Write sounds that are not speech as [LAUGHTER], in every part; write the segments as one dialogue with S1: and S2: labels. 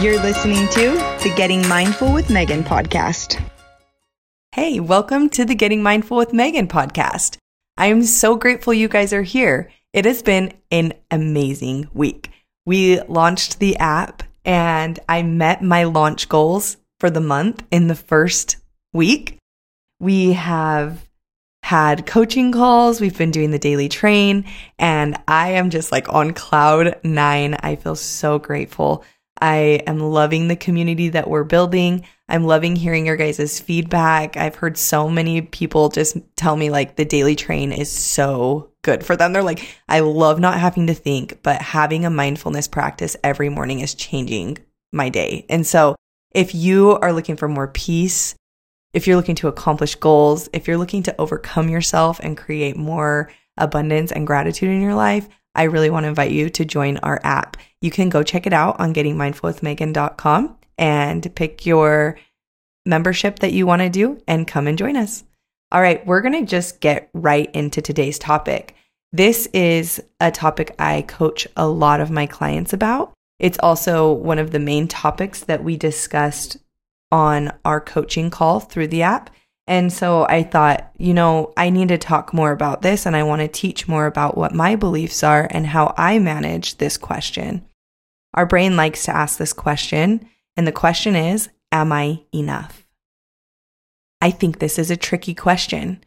S1: You're listening to the Getting Mindful with Megan podcast.
S2: Hey, welcome to the Getting Mindful with Megan podcast. I am so grateful you guys are here. It has been an amazing week. We launched the app and I met my launch goals for the month in the first week. We have had coaching calls. We've been doing the daily train and I am just like on cloud nine. I feel so grateful. I am loving the community that we're building. I'm loving hearing your guys' feedback. I've heard so many people just tell me like the daily train is so good for them. They're like, I love not having to think, but having a mindfulness practice every morning is changing my day. And so if you are looking for more peace, if you're looking to accomplish goals, if you're looking to overcome yourself and create more abundance and gratitude in your life, I really want to invite you to join our app. You can go check it out on gettingmindfulwithmegan.com and pick your membership that you want to do and come and join us. All right, we're going to just get right into today's topic. This is a topic I coach a lot of my clients about. It's also one of the main topics that we discussed on our coaching call through the app. And so I thought, you know, I need to talk more about this and I want to teach more about what my beliefs are and how I manage this question. Our brain likes to ask this question, and the question is, Am I enough? I think this is a tricky question.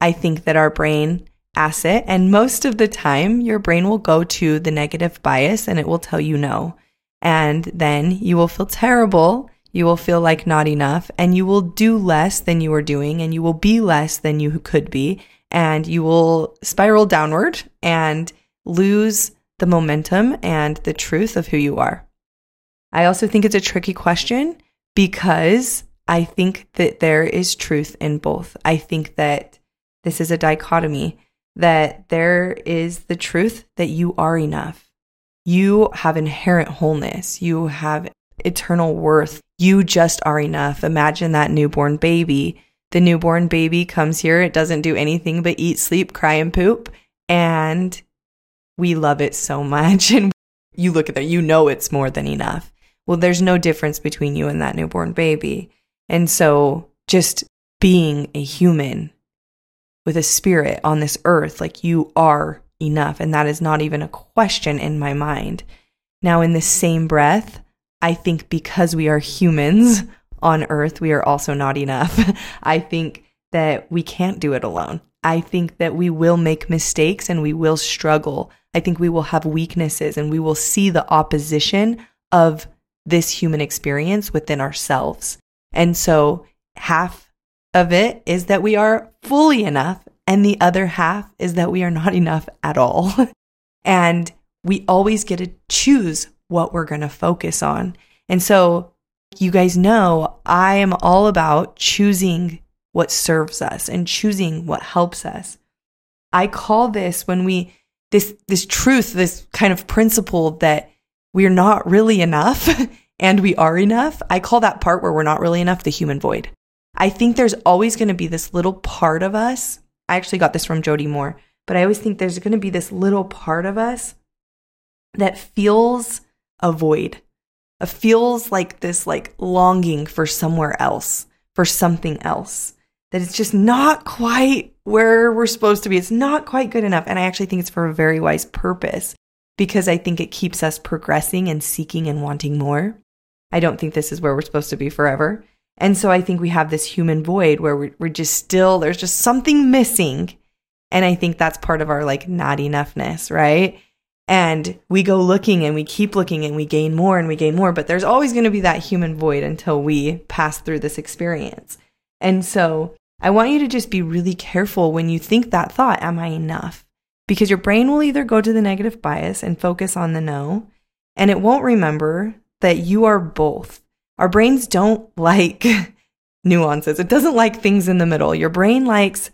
S2: I think that our brain asks it, and most of the time, your brain will go to the negative bias and it will tell you no. And then you will feel terrible you will feel like not enough and you will do less than you are doing and you will be less than you could be and you will spiral downward and lose the momentum and the truth of who you are. I also think it's a tricky question because I think that there is truth in both. I think that this is a dichotomy, that there is the truth that you are enough. You have inherent wholeness. You have eternal worth. You just are enough. Imagine that newborn baby. The newborn baby comes here. It doesn't do anything but eat, sleep, cry, and poop. And we love it so much. [LAUGHS] And you look at that, you know it's more than enough. Well, there's no difference between you and that newborn baby. And so just being a human with a spirit on this earth, like you are enough. And that is not even a question in my mind. Now, in the same breath, I think because we are humans on earth, we are also not enough. [LAUGHS] I think that we can't do it alone. I think that we will make mistakes and we will struggle. I think we will have weaknesses and we will see the opposition of this human experience within ourselves. And so half of it is that we are fully enough, and the other half is that we are not enough at all. [LAUGHS] and we always get to choose what we're going to focus on. And so, you guys know I am all about choosing what serves us and choosing what helps us. I call this when we this this truth, this kind of principle that we're not really enough [LAUGHS] and we are enough. I call that part where we're not really enough the human void. I think there's always going to be this little part of us. I actually got this from Jody Moore, but I always think there's going to be this little part of us that feels a void. It feels like this like longing for somewhere else, for something else. That it's just not quite where we're supposed to be. It's not quite good enough. And I actually think it's for a very wise purpose because I think it keeps us progressing and seeking and wanting more. I don't think this is where we're supposed to be forever. And so I think we have this human void where we're, we're just still, there's just something missing. And I think that's part of our like not enoughness, right? And we go looking and we keep looking and we gain more and we gain more, but there's always going to be that human void until we pass through this experience. And so I want you to just be really careful when you think that thought, am I enough? Because your brain will either go to the negative bias and focus on the no, and it won't remember that you are both. Our brains don't [LAUGHS] like nuances. It doesn't like things in the middle. Your brain likes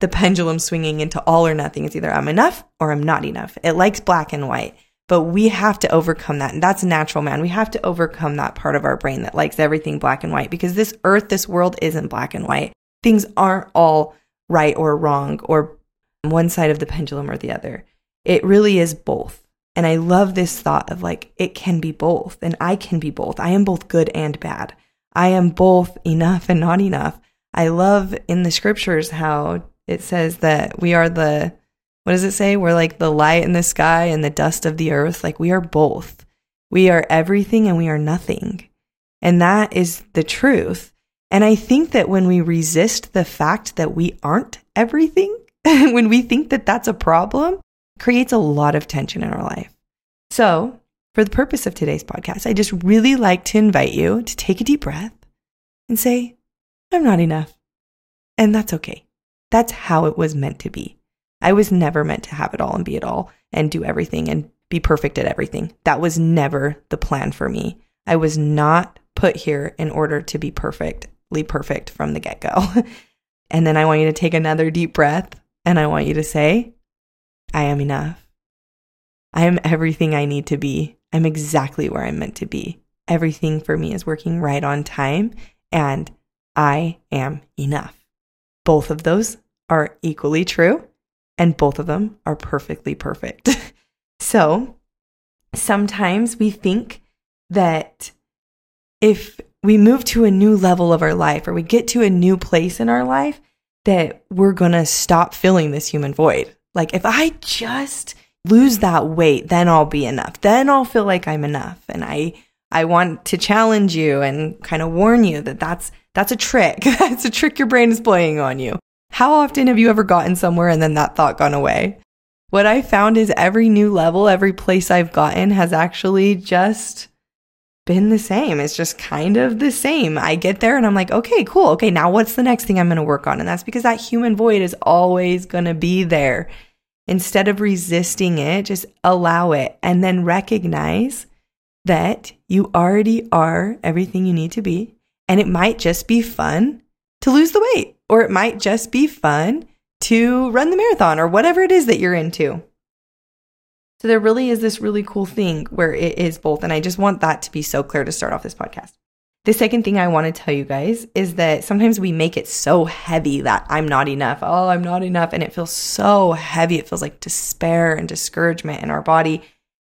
S2: the pendulum swinging into all or nothing. It's either I'm enough or I'm not enough. It likes black and white, but we have to overcome that. And that's natural, man. We have to overcome that part of our brain that likes everything black and white because this earth, this world isn't black and white. Things aren't all right or wrong or one side of the pendulum or the other. It really is both. And I love this thought of like, it can be both, and I can be both. I am both good and bad. I am both enough and not enough. I love in the scriptures how it says that we are the, what does it say? We're like the light in the sky and the dust of the earth. Like we are both. We are everything and we are nothing. And that is the truth. And I think that when we resist the fact that we aren't everything, [LAUGHS] when we think that that's a problem, creates a lot of tension in our life. So, for the purpose of today's podcast, I just really like to invite you to take a deep breath and say, I'm not enough. And that's okay. That's how it was meant to be. I was never meant to have it all and be it all and do everything and be perfect at everything. That was never the plan for me. I was not put here in order to be perfectly perfect from the get go. [LAUGHS] and then I want you to take another deep breath and I want you to say, I am enough. I am everything I need to be. I'm exactly where I'm meant to be. Everything for me is working right on time and I am enough. Both of those are equally true and both of them are perfectly perfect. [LAUGHS] so sometimes we think that if we move to a new level of our life or we get to a new place in our life, that we're to stop filling this human void. Like, if I just lose that weight, then I'll be enough. Then I'll feel like I'm enough. And I, I want to challenge you and kind of warn you that that's, that's a trick. [LAUGHS] that's a trick your brain is playing on you. How often have you ever gotten somewhere and then that thought gone away? What I found is every new level, every place I've gotten has actually just been the same. It's just kind of the same. I get there and I'm like, okay, cool. Okay, now what's the next thing I'm going to work on? And that's because that human void is always going to be there. Instead of resisting it, just allow it and then recognize that you already are everything you need to be. And it might just be fun to lose the weight, or it might just be fun to run the marathon or whatever it is that you're into. So there really is this really cool thing where it is both. And I just want that to be so clear to start off this podcast. The second thing I want to tell you guys is that sometimes we make it so heavy that I'm not enough. Oh, I'm not enough. And it feels so heavy. It feels like despair and discouragement in our body.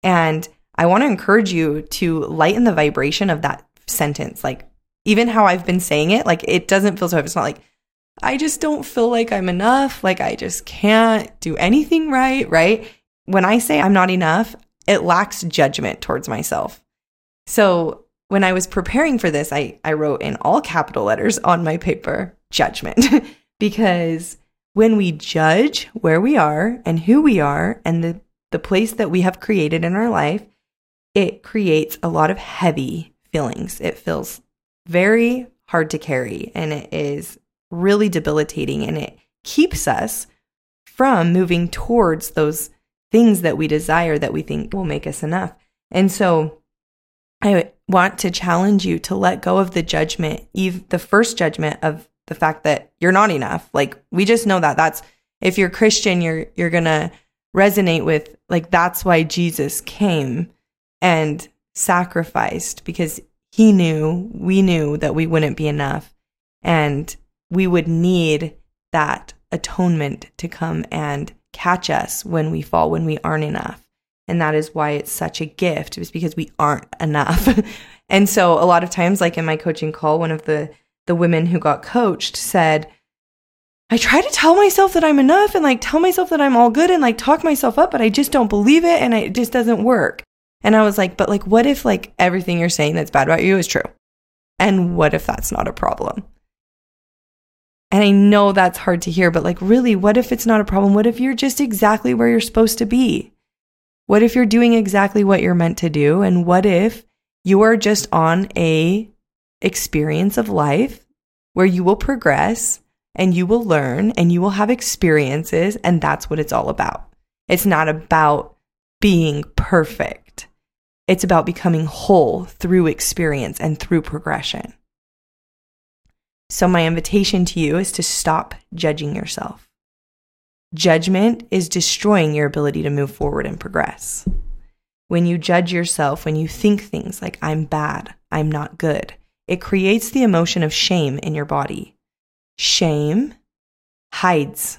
S2: And I want to encourage you to lighten the vibration of that sentence. Like, even how I've been saying it, like, it doesn't feel so heavy. It's not like, I just don't feel like I'm enough. Like, I just can't do anything right. Right when I say I'm not enough, it lacks judgment towards myself. So when I was preparing for this, I, I wrote in all capital letters on my paper, judgment, [LAUGHS] because when we judge where we are and who we are and the, the place that we have created in our life, it creates a lot of heavy feelings. It feels very hard to carry and it is really debilitating and it keeps us from moving towards those things that we desire that we think will make us enough. And so I want to challenge you to let go of the judgment, the first judgment of the fact that you're not enough. Like we just know that that's if you're Christian, you're you're going to resonate with like that's why Jesus came and sacrificed because he knew, we knew that we wouldn't be enough and we would need that atonement to come and catch us when we fall, when we aren't enough. And that is why it's such a gift, is because we aren't [LAUGHS] enough. and so a lot of times, like in my coaching call, one of the the women who got coached said, I try to tell myself that I'm enough and like tell myself that I'm all good and like talk myself up, but I just don't believe it and it just doesn't work. And I was like, but like, what if like everything you're saying that's bad about you is true? And what if that's not a problem? And I know that's hard to hear, but like, really, what if it's not a problem? What if you're just exactly where you're supposed to be? What if you're doing exactly what you're meant to do? And what if you are just on a experience of life where you will progress and you will learn and you will have experiences and that's what it's all about. It's not about being perfect. It's about becoming whole through experience and through progression. So, my invitation to you is to stop judging yourself. Judgment is destroying your ability to move forward and progress. When you judge yourself, when you think things like, I'm bad, I'm not good, it creates the emotion of shame in your body. Shame hides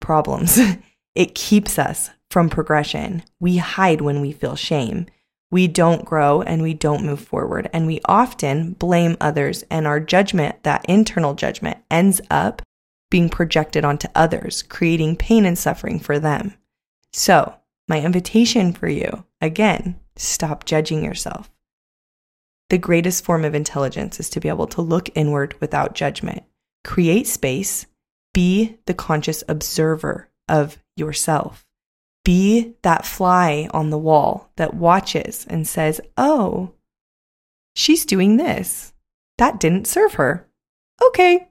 S2: problems, [LAUGHS] it keeps us from progression. We hide when we feel shame. We don't grow and we don't move forward. And we often blame others, and our judgment, that internal judgment, ends up being projected onto others, creating pain and suffering for them. So, my invitation for you again, stop judging yourself. The greatest form of intelligence is to be able to look inward without judgment, create space, be the conscious observer of yourself. Be that fly on the wall that watches and says, Oh, she's doing this. That didn't serve her. Okay,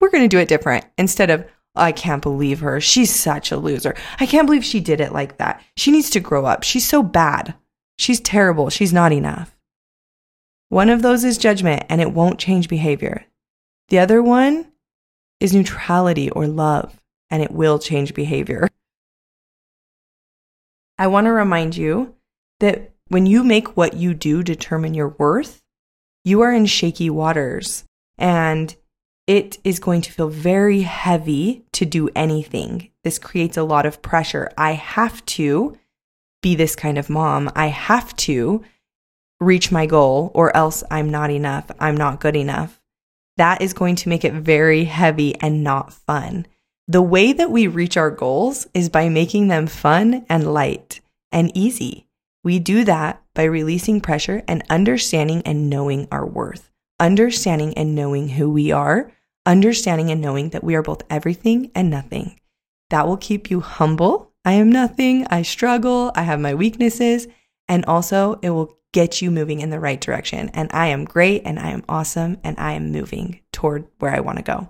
S2: we're going to do it different instead of, I can't believe her. She's such a loser. I can't believe she did it like that. She needs to grow up. She's so bad. She's terrible. She's not enough. One of those is judgment and it won't change behavior. The other one is neutrality or love and it will change behavior. [LAUGHS] I want to remind you that when you make what you do determine your worth, you are in shaky waters and it is going to feel very heavy to do anything. This creates a lot of pressure. I have to be this kind of mom. I have to reach my goal or else I'm not enough. I'm not good enough. That is going to make it very heavy and not fun. The way that we reach our goals is by making them fun and light and easy. We do that by releasing pressure and understanding and knowing our worth, understanding and knowing who we are, understanding and knowing that we are both everything and nothing. That will keep you humble. I am nothing. I struggle. I have my weaknesses. And also, it will get you moving in the right direction. And I am great and I am awesome and I am moving toward where I want to go.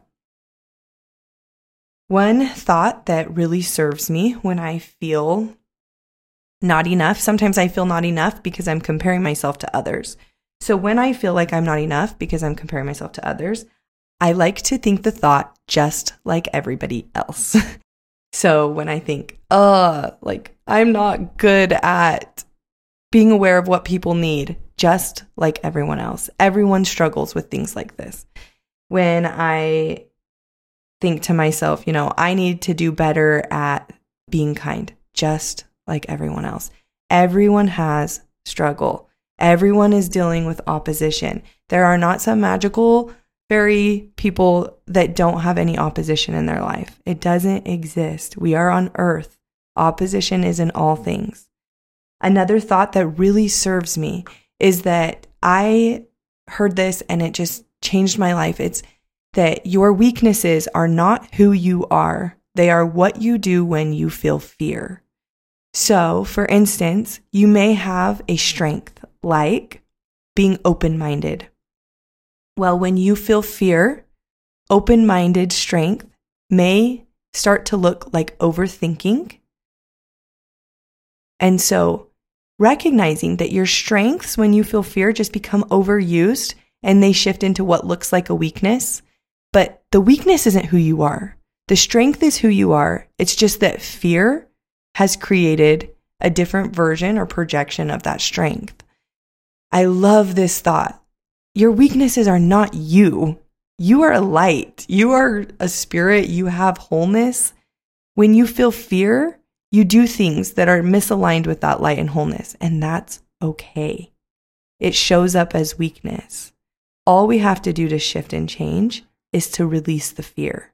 S2: One thought that really serves me when I feel not enough, sometimes I feel not enough because I'm comparing myself to others. So when I feel like I'm not enough because I'm comparing myself to others, I like to think the thought just like everybody else. [LAUGHS] so when I think, uh, like I'm not good at being aware of what people need, just like everyone else. Everyone struggles with things like this. When I think to myself, you know, I need to do better at being kind, just like everyone else. Everyone has struggle. Everyone is dealing with opposition. There are not some magical fairy people that don't have any opposition in their life. It doesn't exist. We are on earth. Opposition is in all things. Another thought that really serves me is that I heard this and it just changed my life. It's that your weaknesses are not who you are, they are what you do when you feel fear. So, for instance, you may have a strength like being open minded. Well, when you feel fear, open minded strength may start to look like overthinking. And so, recognizing that your strengths, when you feel fear, just become overused and they shift into what looks like a weakness but the weakness isn't who you are. The strength is who you are. It's just that fear has created a different version or projection of that strength. I love this thought. Your weaknesses are not you. You are a light. You are a spirit. You have wholeness. When you feel fear, you do things that are misaligned with that light and wholeness, and that's okay. It shows up as weakness. All we have to do to shift and change is to release the fear.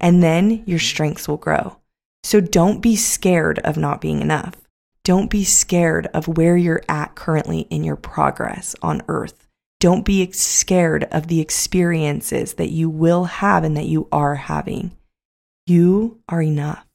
S2: And then your strengths will grow. So don't be scared of not being enough. Don't be scared of where you're at currently in your progress on earth. Don't be scared of the experiences that you will have and that you are having. You are enough.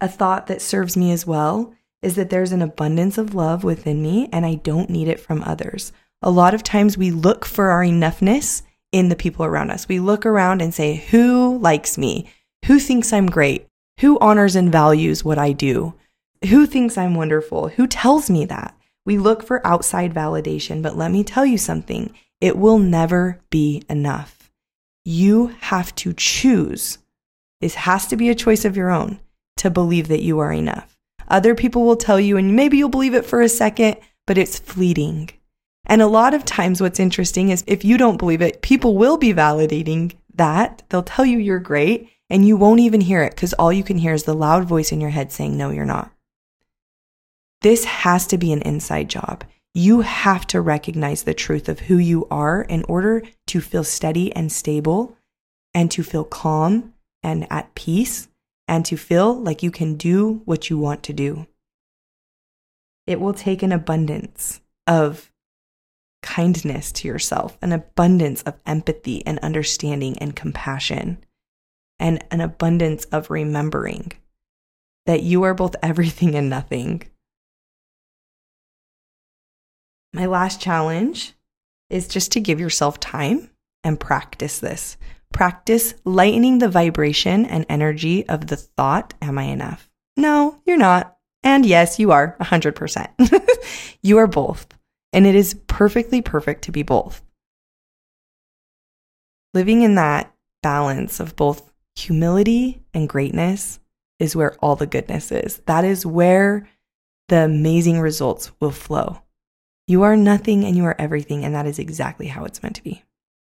S2: A thought that serves me as well is that there's an abundance of love within me and I don't need it from others a lot of times we look for our enoughness in the people around us. We look around and say, Who likes me? Who thinks I'm great? Who honors and values what I do? Who thinks I'm wonderful? Who tells me that? We look for outside validation, but let me tell you something it will never be enough. You have to choose. This has to be a choice of your own to believe that you are enough. Other people will tell you, and maybe you'll believe it for a second, but it's fleeting. And a lot of times, what's interesting is if you don't believe it, people will be validating that. They'll tell you you're great. and you won't even hear it because all you can hear is the loud voice in your head saying, No, you're not. This has to be an inside job. You have to recognize the truth of who you are in order to feel steady and stable and to feel calm and at peace and to feel like you can do what you want to do. It will take an abundance of kindness to yourself, an abundance of empathy and understanding and compassion, and an abundance of remembering that you are both everything and nothing. My last challenge is just to give yourself time and practice this. Practice lightening the vibration and energy of the thought, Am I enough? No, you're not. And yes, you are 100%. [LAUGHS] you are both. And it is perfectly perfect to be both. Living in that balance of both humility and greatness is where all the goodness is. That is where the amazing results will flow. You are nothing and you are everything, and that is exactly how it's meant to be.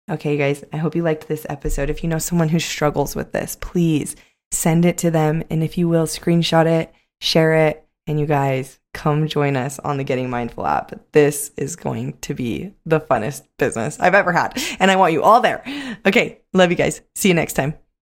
S2: Okay, guys, I hope you liked this episode. If you know someone who struggles with this, please send it to them. And if you will, screenshot it, share it, and you guys come join us on the Getting Mindful app. This is going to be the funnest business I've ever had. And I want you all there. Okay, love you guys. See you next time.